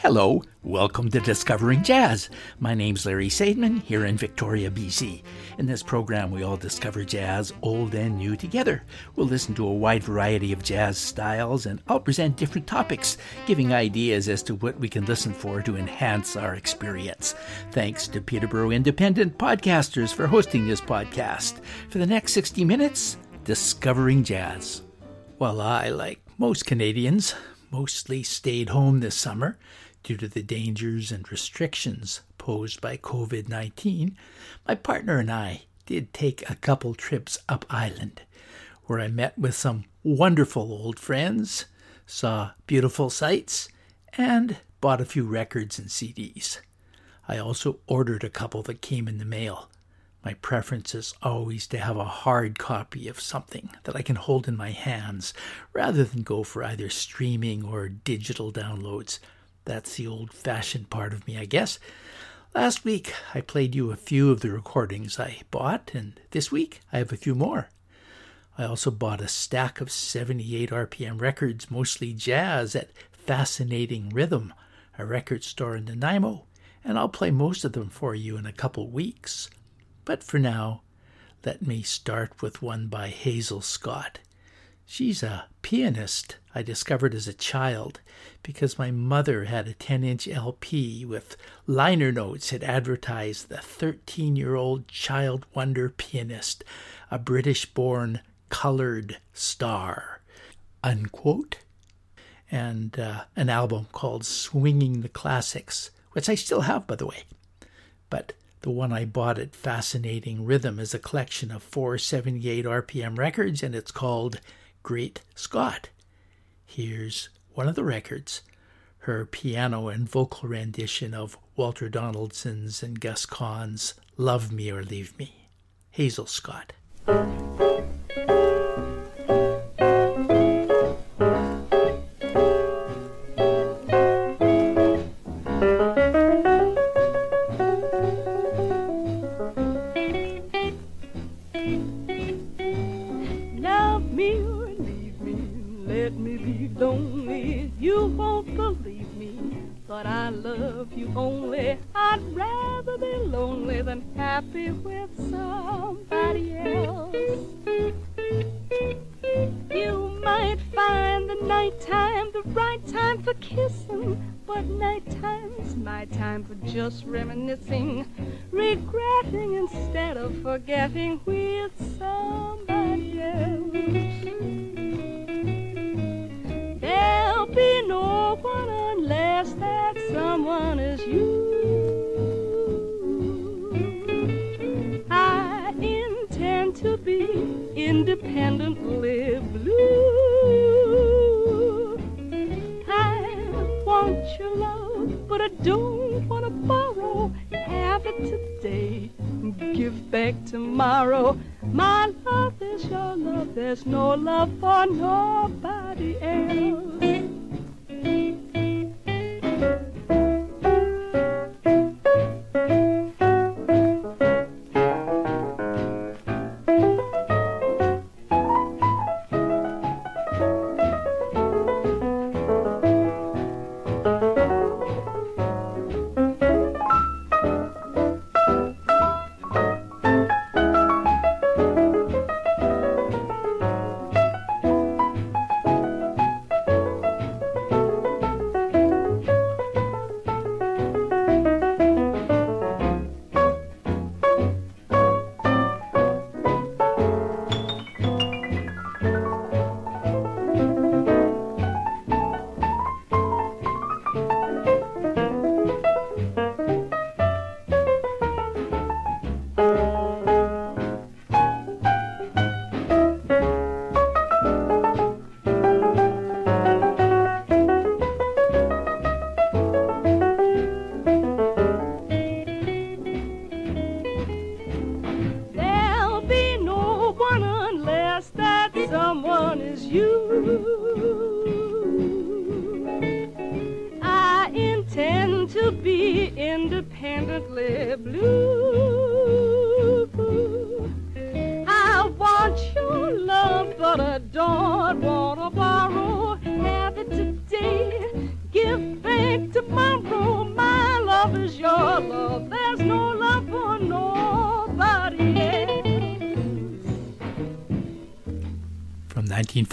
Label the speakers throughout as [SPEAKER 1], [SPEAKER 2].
[SPEAKER 1] Hello, welcome to Discovering Jazz. My name's Larry Sadman here in Victoria, BC. In this program, we all discover jazz, old and new, together. We'll listen to a wide variety of jazz styles and I'll present different topics, giving ideas as to what we can listen for to enhance our experience. Thanks to Peterborough Independent Podcasters for hosting this podcast. For the next 60 minutes, Discovering Jazz. Well, I, like most Canadians, mostly stayed home this summer due to the dangers and restrictions posed by COVID 19, my partner and I did take a couple trips up island, where I met with some wonderful old friends, saw beautiful sights, and bought a few records and CDs. I also ordered a couple that came in the mail. My preference is always to have a hard copy of something that I can hold in my hands rather than go for either streaming or digital downloads. That's the old fashioned part of me, I guess. Last week, I played you a few of the recordings I bought, and this week, I have a few more. I also bought a stack of 78 RPM records, mostly jazz, at Fascinating Rhythm, a record store in Nanaimo, and I'll play most of them for you in a couple weeks. But for now, let me start with one by Hazel Scott. She's a pianist I discovered as a child because my mother had a 10 inch LP with liner notes that advertised the 13 year old child wonder pianist, a British born colored star. Unquote. And uh, an album called Swinging the Classics, which I still have, by the way. But the one I bought at Fascinating Rhythm is a collection of 478 RPM records, and it's called Great Scott. Here's one of the records, her piano and vocal rendition of Walter Donaldson's and Gus Kahn's Love Me or Leave Me. Hazel Scott.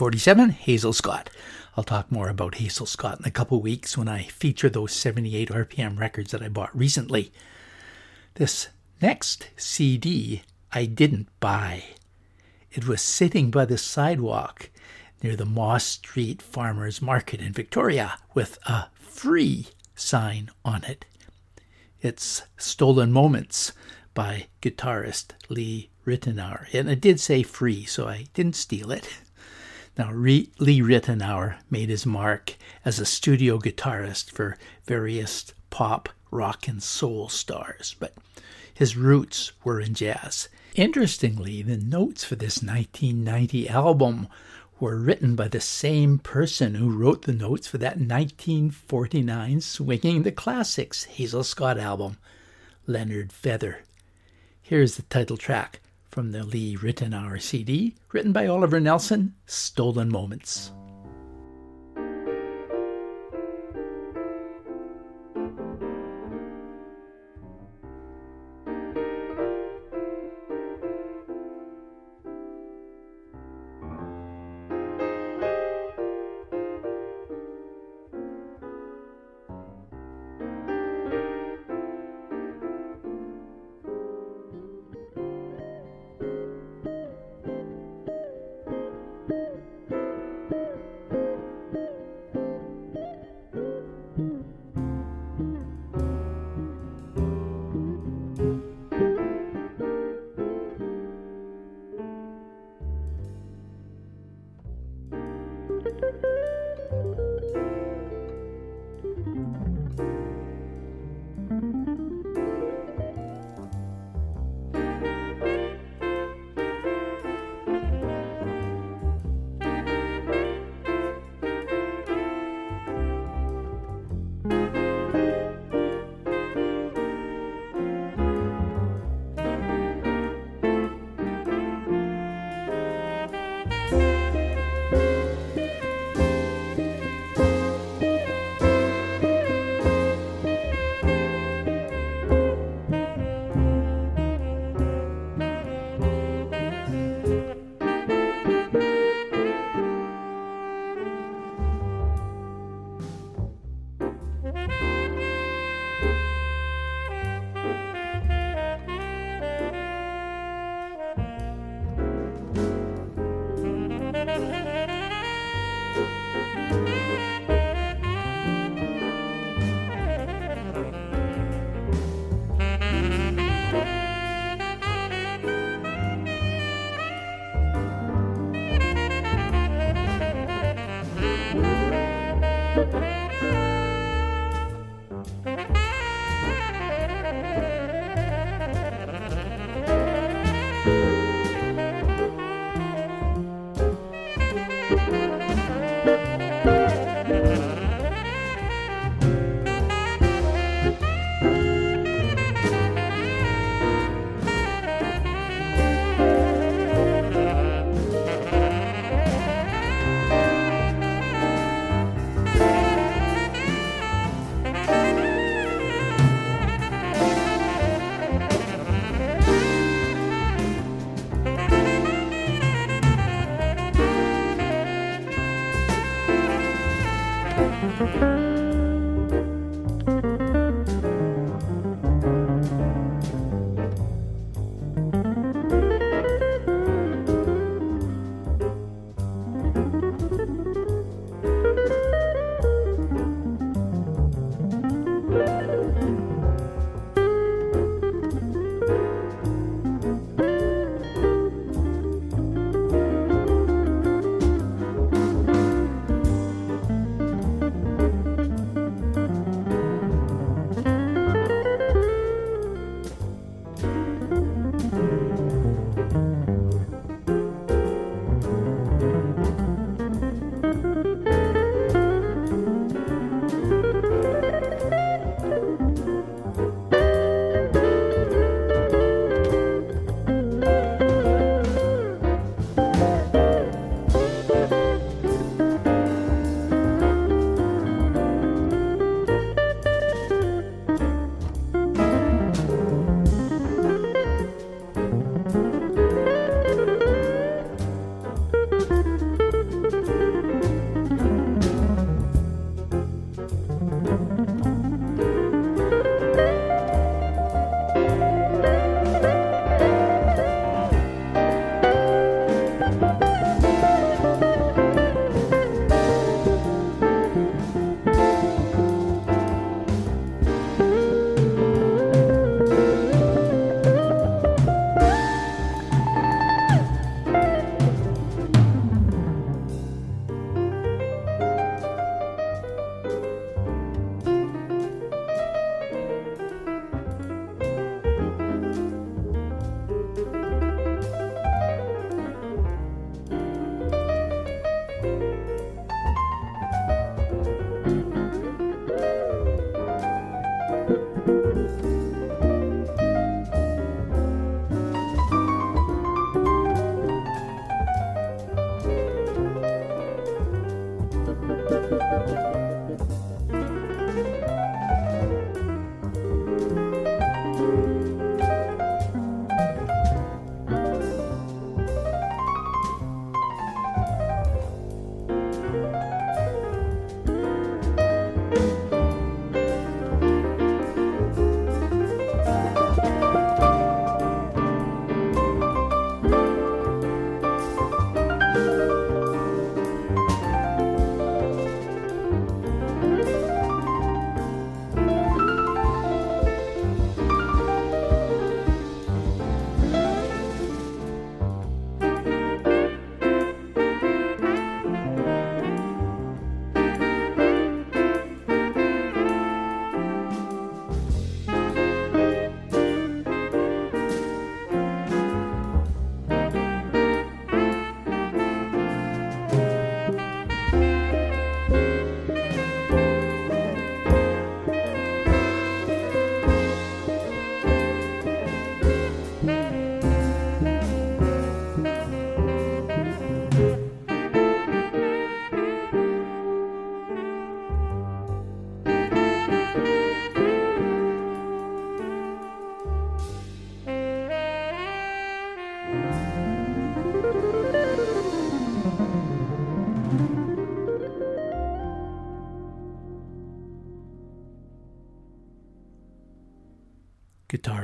[SPEAKER 1] 1947, Hazel Scott. I'll talk more about Hazel Scott in a couple weeks when I feature those 78 RPM records that I bought recently. This next CD I didn't buy. It was sitting by the sidewalk near the Moss Street Farmers Market in Victoria with a free sign on it. It's Stolen Moments by guitarist Lee Ritenour. And it did say free, so I didn't steal it. Now, Lee Ritenour made his mark as a studio guitarist for various pop, rock, and soul stars, but his roots were in jazz. Interestingly, the notes for this 1990 album were written by the same person who wrote the notes for that 1949 Swinging the Classics Hazel Scott album, Leonard Feather. Here's the title track from the Lee Ritenour CD, written by Oliver Nelson, Stolen Moments.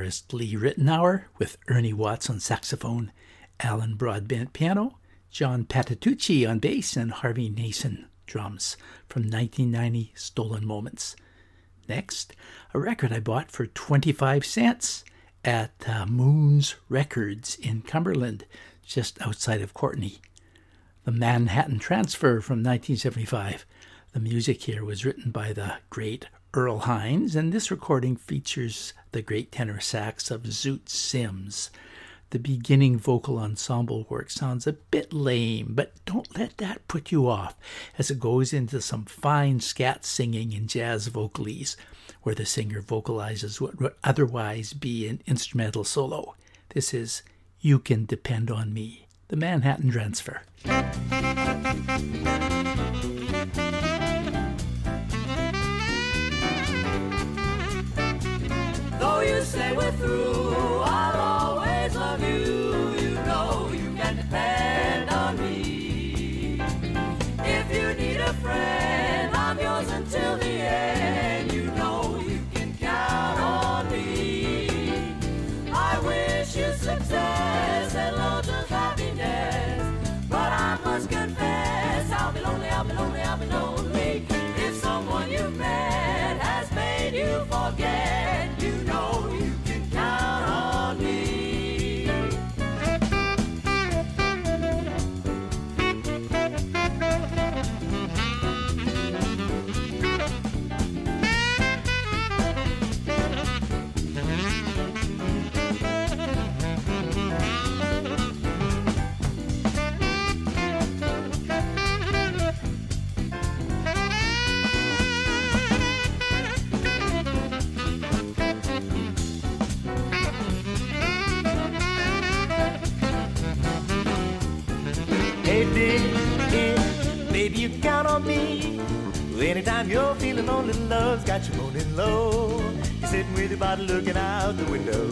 [SPEAKER 1] Guitarist Lee Ritenour with Ernie Watts on saxophone, Alan Broadbent piano, John Patitucci on bass, and Harvey Mason drums from 1990 Stolen Moments. Next, a record I bought for 25 cents at uh, Moon's Records in Cumberland, just outside of Courtenay. The Manhattan Transfer from 1975. The music here was written by the great Earl Hines, and this recording features the great tenor sax of Zoot Sims. The beginning vocal ensemble work sounds a bit lame, but don't let that put you off as it goes into some fine scat singing and jazz vocalese, where the singer vocalizes what would otherwise be an instrumental solo. This is You Can Depend on Me, the Manhattan Transfer.
[SPEAKER 2] Say we're through, you count on me.
[SPEAKER 3] Anytime you're feeling lonely, love's got you moaning low. You're sitting with your bottle looking out the window.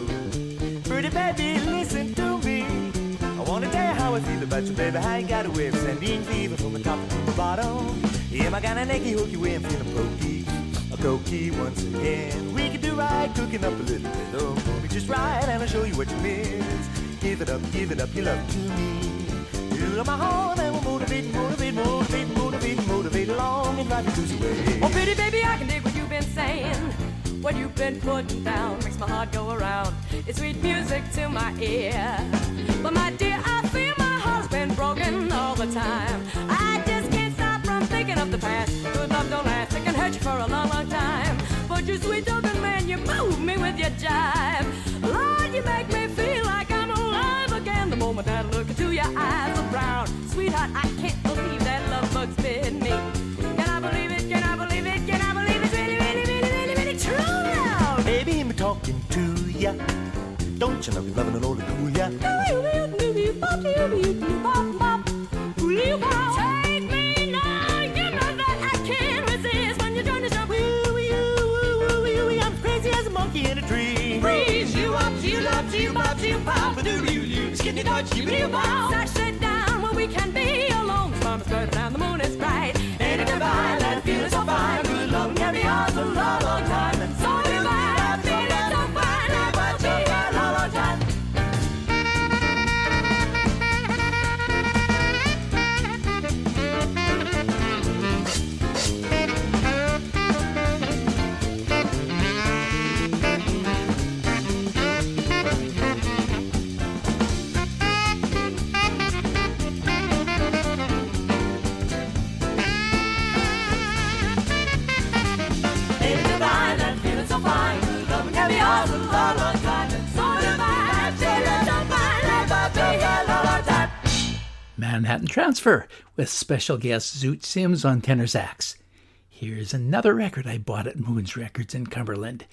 [SPEAKER 3] Pretty baby, listen to me. I wanna tell you how I feel about you, baby. How you got away from sending fever from the top to the bottom. Yeah, my kind of necky hooky way, I'm feeling pokey. A cokey once again. We could do right, cooking up a little bit of movie just right, and I'll show you what you miss. Give it up, give it up, your love to me. You are my heart and we'll motivate, motivate, motivate, and away.
[SPEAKER 4] Oh, pretty baby, I can dig what you've been saying. What you've been putting down makes my heart go around. It's sweet music to my ear. But my dear, I feel my heart's been broken all the time. I just can't stop from thinking of the past. Good love don't last, it can hurt you for a long, long time. But you sweet talking man, you move me with your jive. Lord, you make me feel like I'm alive again. The moment I
[SPEAKER 3] Don't you know you're loving an old cool ya?
[SPEAKER 4] Take me now, you know that I can't resist when you join the show.
[SPEAKER 3] Woo, woo, woo, woo, woo, woo, I'm crazy as a monkey in a tree.
[SPEAKER 4] Freeze you up, you love, you you pop, you, you, you, you sit down where we can be alone. The sun is good the moon is bright. Ain't it divine that feeling so fine? Good love can be ours a long, long time.
[SPEAKER 1] Manhattan Transfer with special guest Zoot Sims on tenor sax. Here's another record I bought at Moon's Records in Cumberland.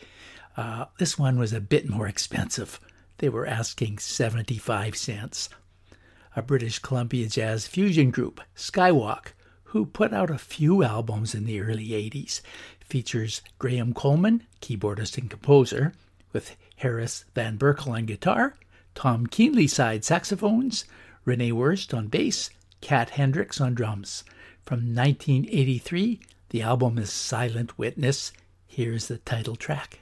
[SPEAKER 1] Uh, this one was a bit more expensive. They were asking 75 cents. A British Columbia jazz fusion group, Skywalk, who put out a few albums in the early 80s, features Graham Coleman, keyboardist and composer, with Harris Van Berkel on guitar, Tom Keenlyside saxophones, Rene Worst on bass, Cat Hendricks on drums. From 1983, the album is Silent Witness. Here's the title track.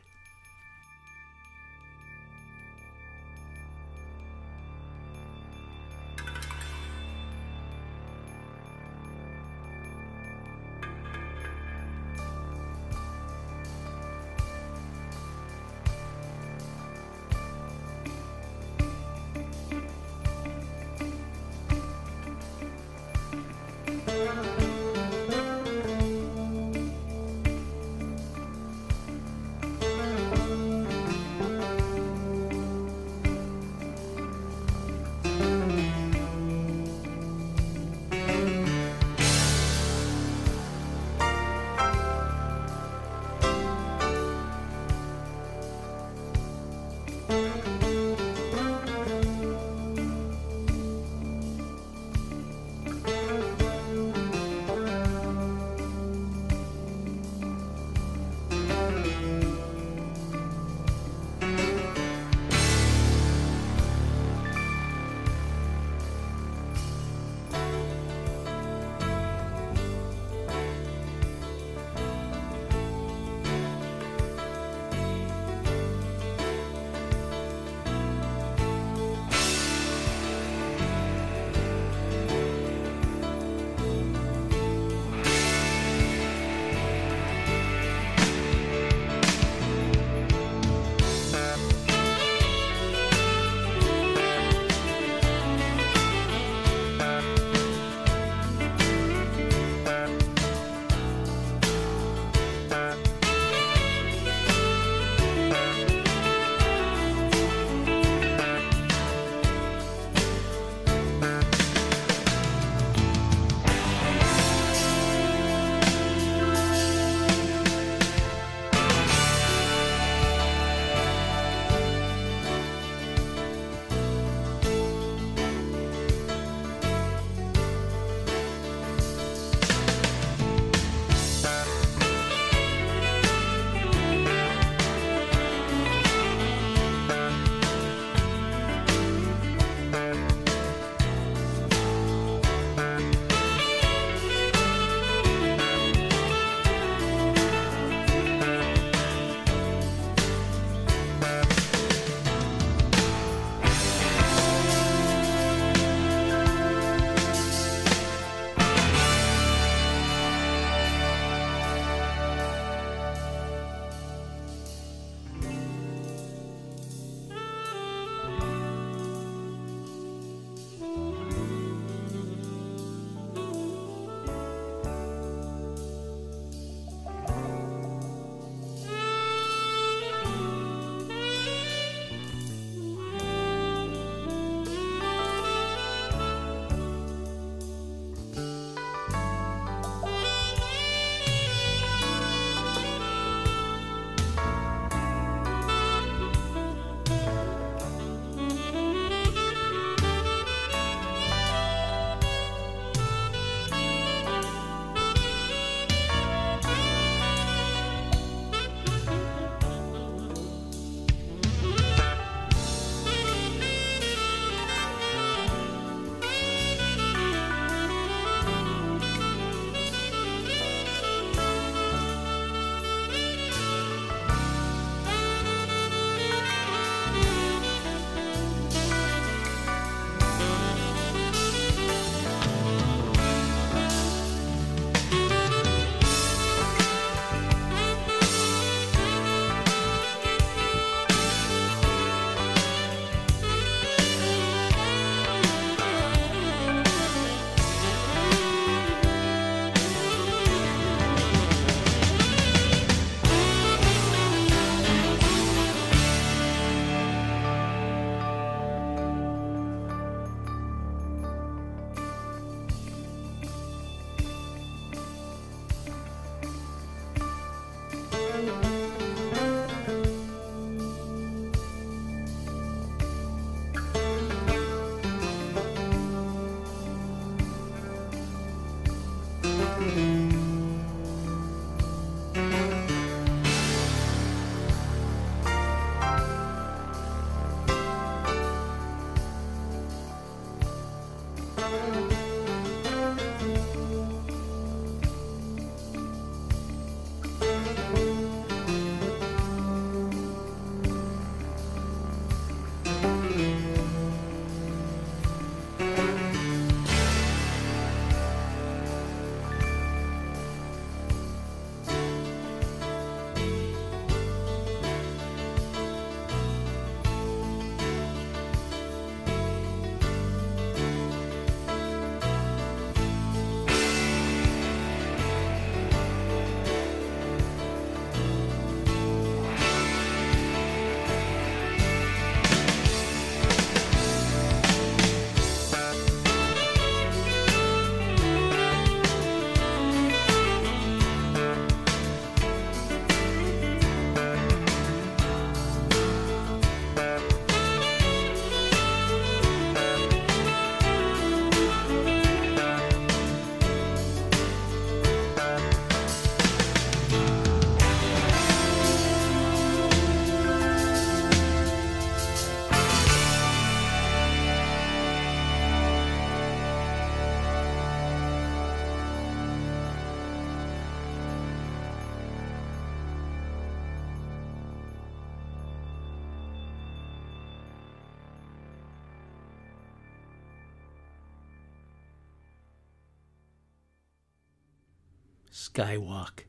[SPEAKER 1] Skywalk,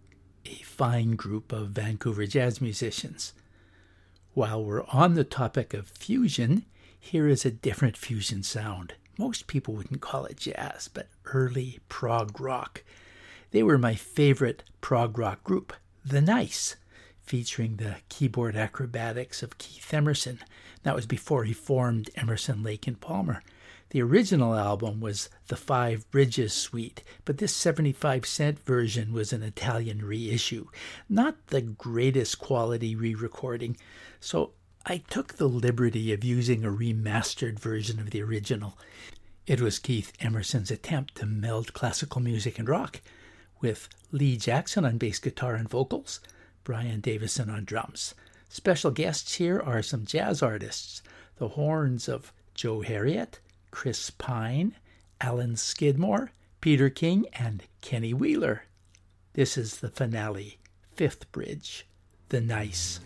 [SPEAKER 1] a fine group of Vancouver jazz musicians. While we're on the topic of fusion, here is a different fusion sound. Most people wouldn't call it jazz, but early prog rock. They were my favorite prog rock group, The Nice, featuring the keyboard acrobatics of Keith Emerson. That was before he formed Emerson, Lake, and Palmer. The original album was the Five Bridges Suite, but this 75 cent version was an Italian reissue. Not the greatest quality re recording, so I took the liberty of using a remastered version of the original. It was Keith Emerson's attempt to meld classical music and rock, with Lee Jackson on bass guitar and vocals, Brian Davison on drums. Special guests here are some jazz artists the horns of Joe Harriott, Chris Pyne, Alan Skidmore, Peter King, and Kenny Wheeler. This is the finale, Fifth Bridge, The Nice.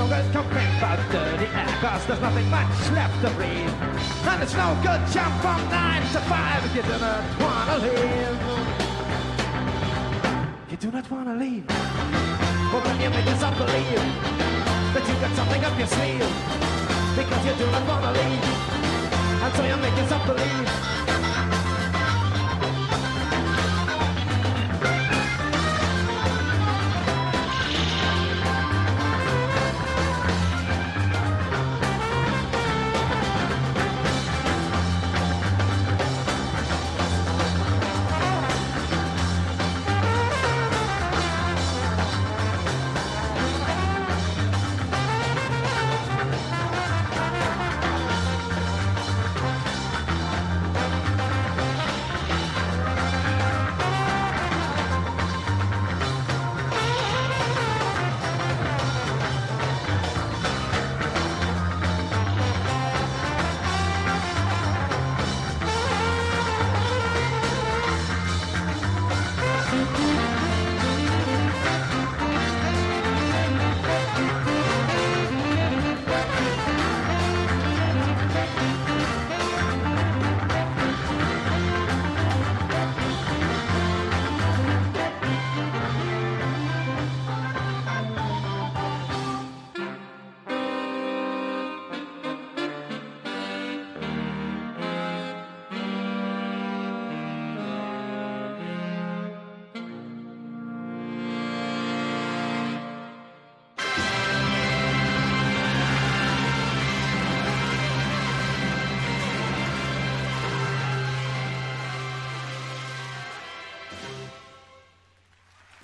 [SPEAKER 5] No good about dirty air, cause there's nothing much left to breathe. And it's no good jump from nine to five if you do not wanna leave. You do not wanna leave. Well, then you make yourself believe that you got something up your sleeve. Because you do not wanna leave. And so you make yourself believe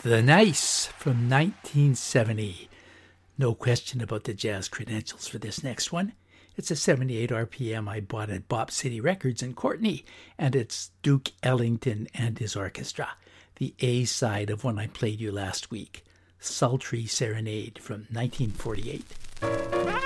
[SPEAKER 1] The Nice from 1970. No question about the jazz credentials for this next one. It's a 78 RPM I bought at Bop City Records in Courtenay, and it's Duke Ellington and his orchestra, the A side of one I played you last week, Sultry Serenade from 1948.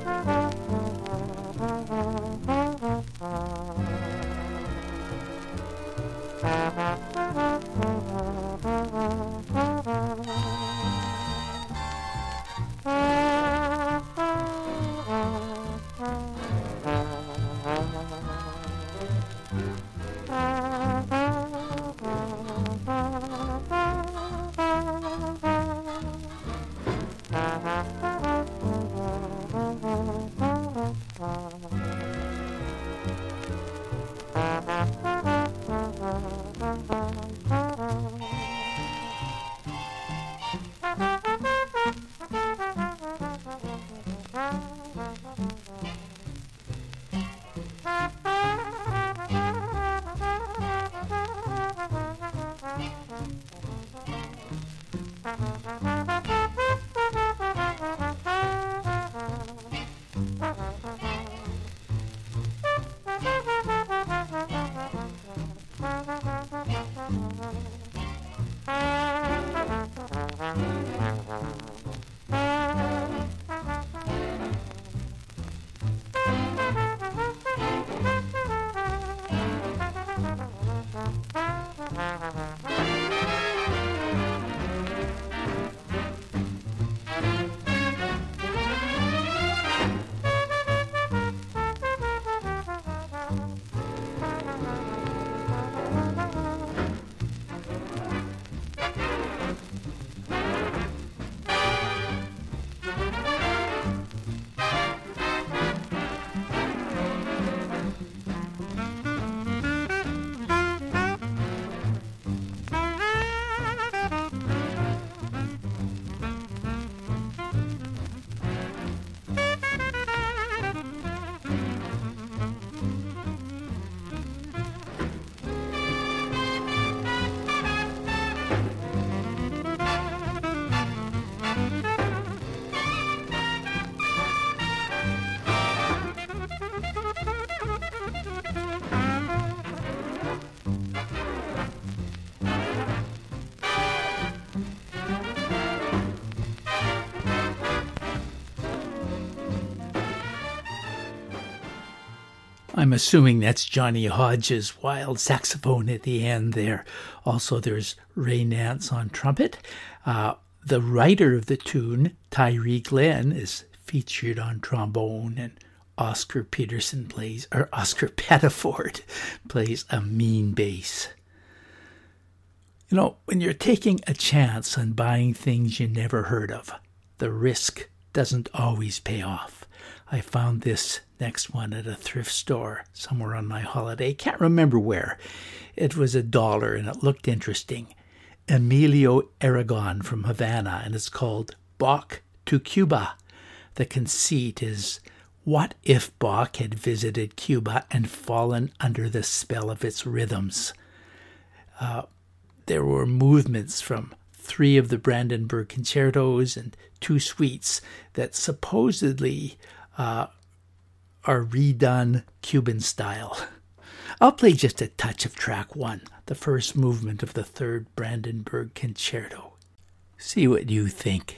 [SPEAKER 1] I'm assuming that's Johnny Hodges' wild saxophone at the end there. Also, there's Ray Nance on trumpet. Uh, the writer of the tune, Tyree Glenn, is featured on trombone, and Oscar Peterson plays, or Oscar Pettiford plays a mean bass. You know, when you're taking a chance on buying things you never heard of, the risk doesn't always pay off. I found this next one at a thrift store somewhere on my holiday. Can't remember where. It was a dollar and it looked interesting. Emilio Aragon from Havana, and it's called Bach to Cuba. The conceit is what if Bach had visited Cuba and fallen under the spell of its rhythms? Uh, there were movements from three of the Brandenburg concertos and two suites that supposedly uh, are redone Cuban style. I'll play just a touch of track one, the first movement of the third Brandenburg Concerto. See what you think.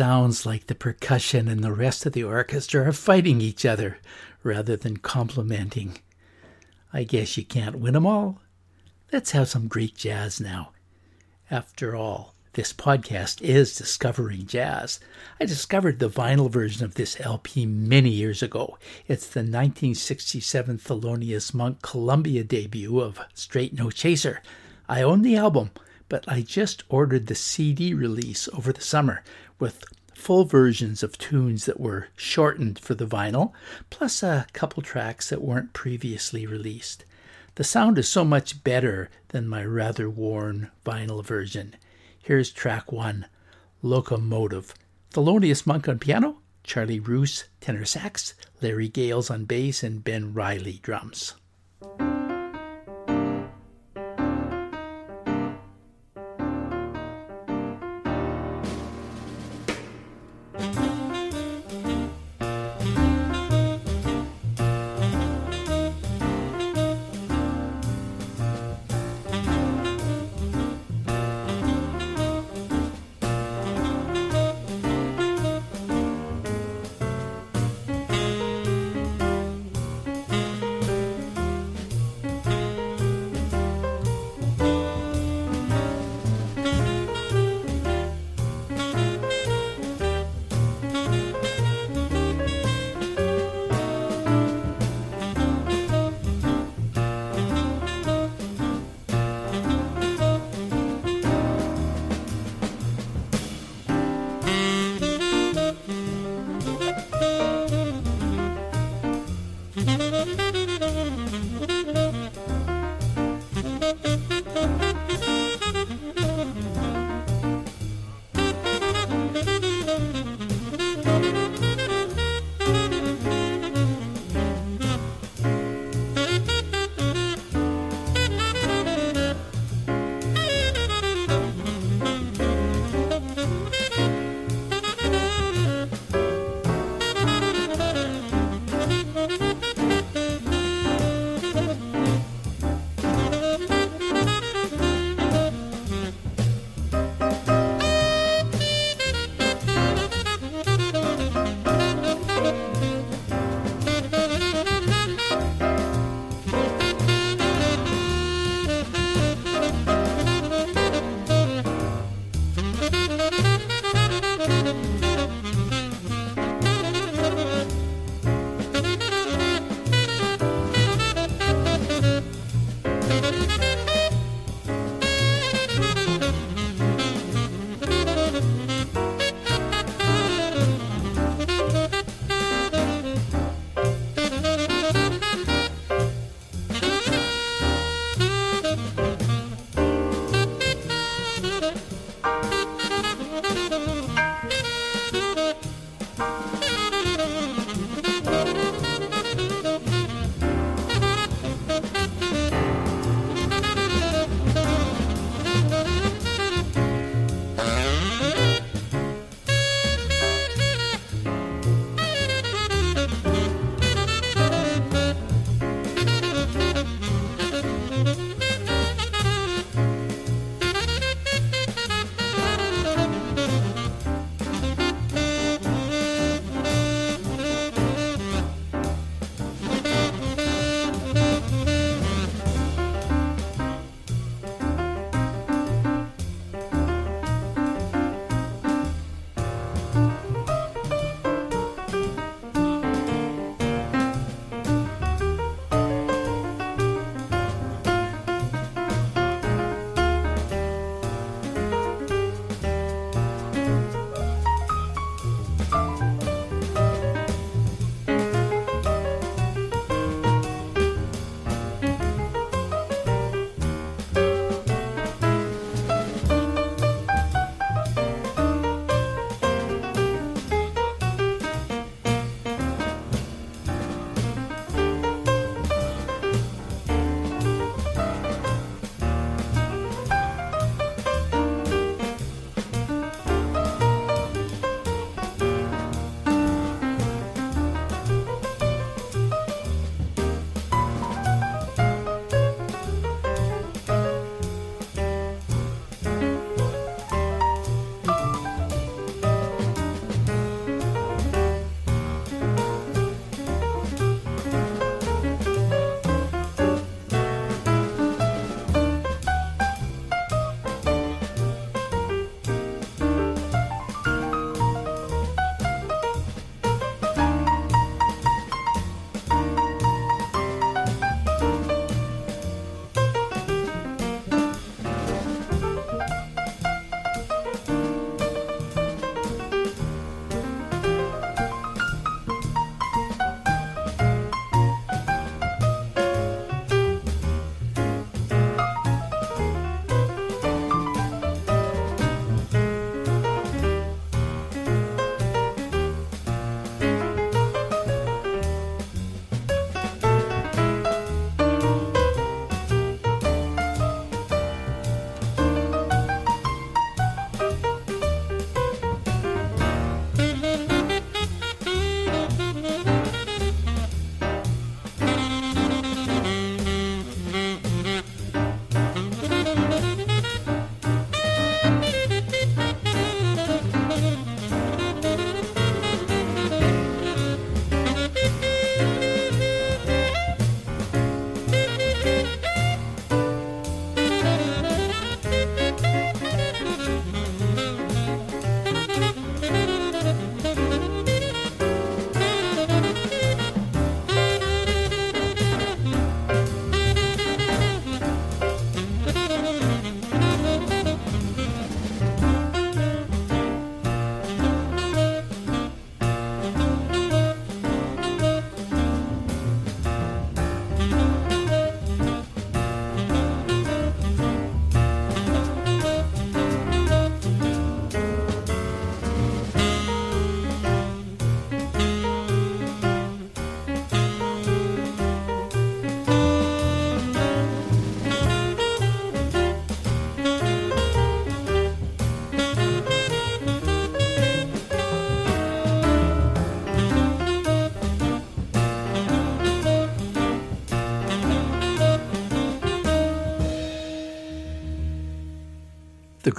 [SPEAKER 1] Sounds like the percussion and the rest of the orchestra are fighting each other rather than complimenting. I guess you can't win 'em all. Let's have some Greek jazz now. After all, This podcast is Discovering Jazz. I discovered the vinyl version of this LP many years ago. It's the 1967 Thelonious Monk Columbia debut of Straight No Chaser. I own the album, but I just ordered the CD release over the summer with full versions of tunes that were shortened for the vinyl, plus a couple tracks that weren't previously released. The sound is so much better than my rather worn vinyl version. Here's track one Locomotive. Thelonious Monk on piano, Charlie Rouse tenor sax, Larry Gales on bass, and Ben Riley drums.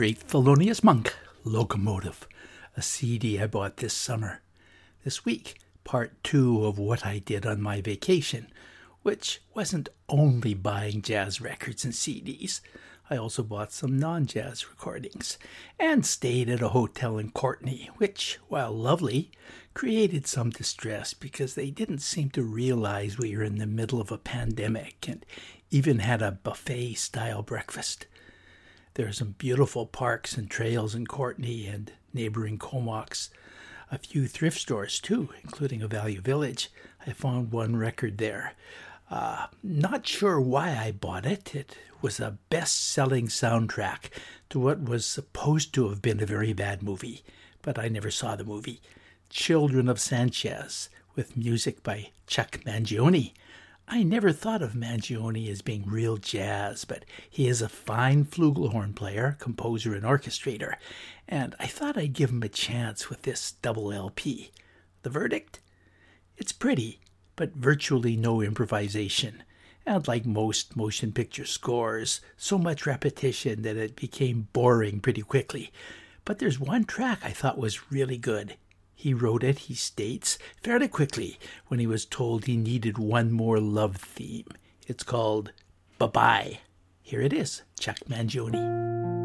[SPEAKER 1] Great Thelonious Monk, Locomotive, a CD I bought this summer. This week, part two of what I did on my vacation, which wasn't only buying jazz records and CDs. I also bought some non jazz recordings and stayed at a hotel in Courtenay, which, while lovely, created some distress because they didn't seem to realize we were in the middle of a pandemic and even had a buffet style breakfast. There are some beautiful parks and trails in Courtenay and neighboring Comox. A few thrift stores, too, including a Value Village. I found one record there. Uh, not sure why I bought it. It was a best selling soundtrack to what was supposed to have been a very bad movie, but I never saw the movie. Children of Sanchez, with music by Chuck Mangione. I never thought of Mangione as being real jazz, but he is a fine flugelhorn player, composer, and orchestrator, and I thought I'd give him a chance with this double LP. The verdict? It's pretty, but virtually no improvisation, and like most motion picture scores, so much repetition that it became boring pretty quickly. But there's one track I thought was really good. He wrote it, he states, fairly quickly when he was told he needed one more love theme. It's called Bye Bye. Here it is, Chuck Mangione.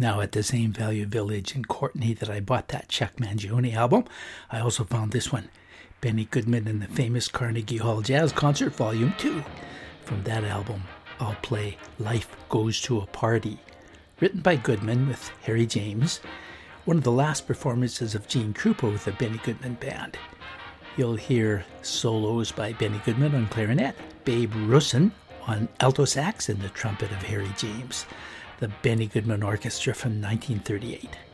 [SPEAKER 1] Now, at the same value village in Courtenay that I bought that Chuck Mangione album, I also found this one Benny Goodman and the famous Carnegie Hall Jazz Concert, Volume 2. From that album, I'll play Life Goes to a Party, written by Goodman with Harry James, one of the last performances of Gene Krupa with the Benny Goodman Band. You'll hear solos by Benny Goodman on clarinet, Babe Russin on alto sax, and the trumpet of Harry James the Benny Goodman Orchestra from 1938.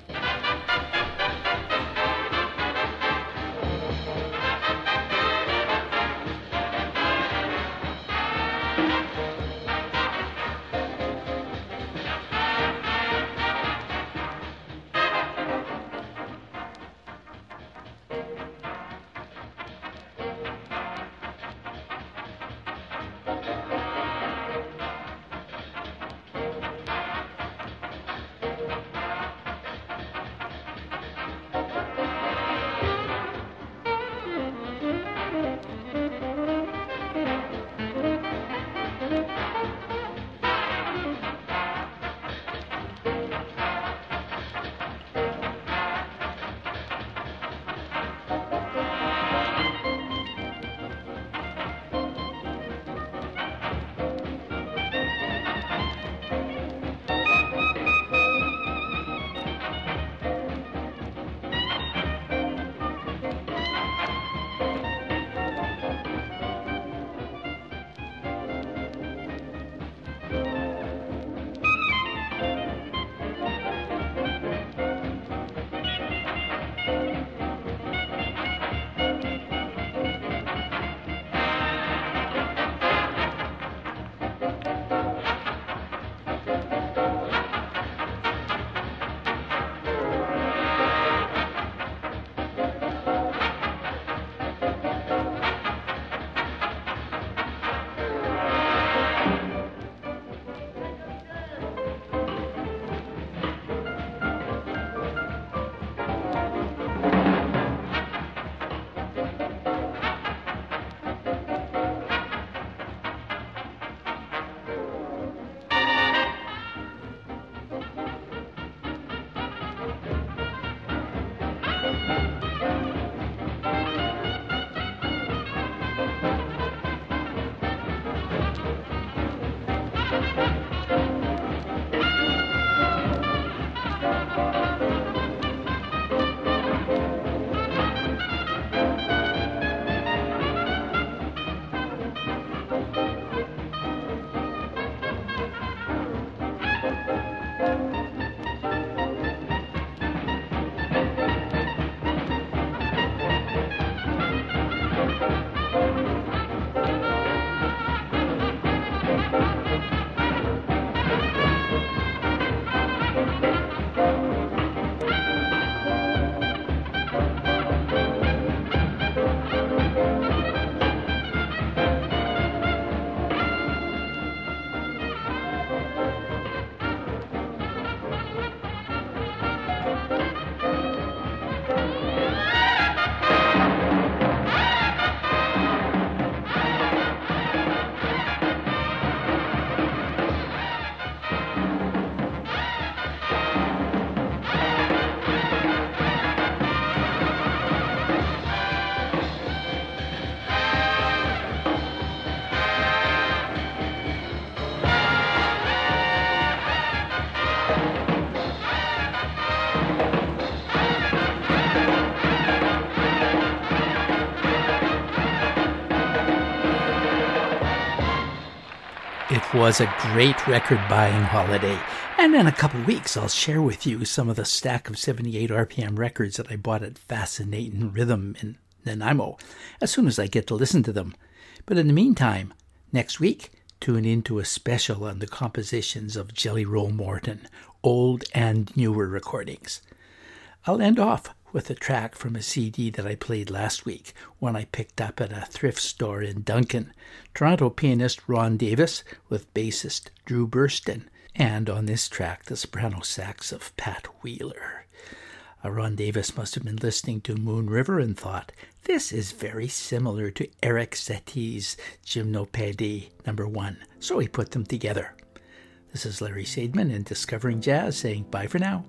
[SPEAKER 1] Was a great record buying holiday. And in a couple weeks, I'll share with you some of the stack of 78 RPM records that I bought at Fascinating Rhythm in Nanaimo as soon as I get to listen to them. But in the meantime, next week, tune in to a special on the compositions of Jelly Roll Morton, old and newer recordings. I'll end off with a track from a CD that I played last week, one I picked up at a thrift store in Duncan. Toronto pianist Ron Davis with bassist Drew Birston, and on this track, the soprano sax of Pat Wheeler. Uh, Ron Davis must have been listening to Moon River and thought, this is very similar to Eric Satie's Gymnopédie number one, so he put them together. This is Larry Sadman in Discovering Jazz saying bye for now.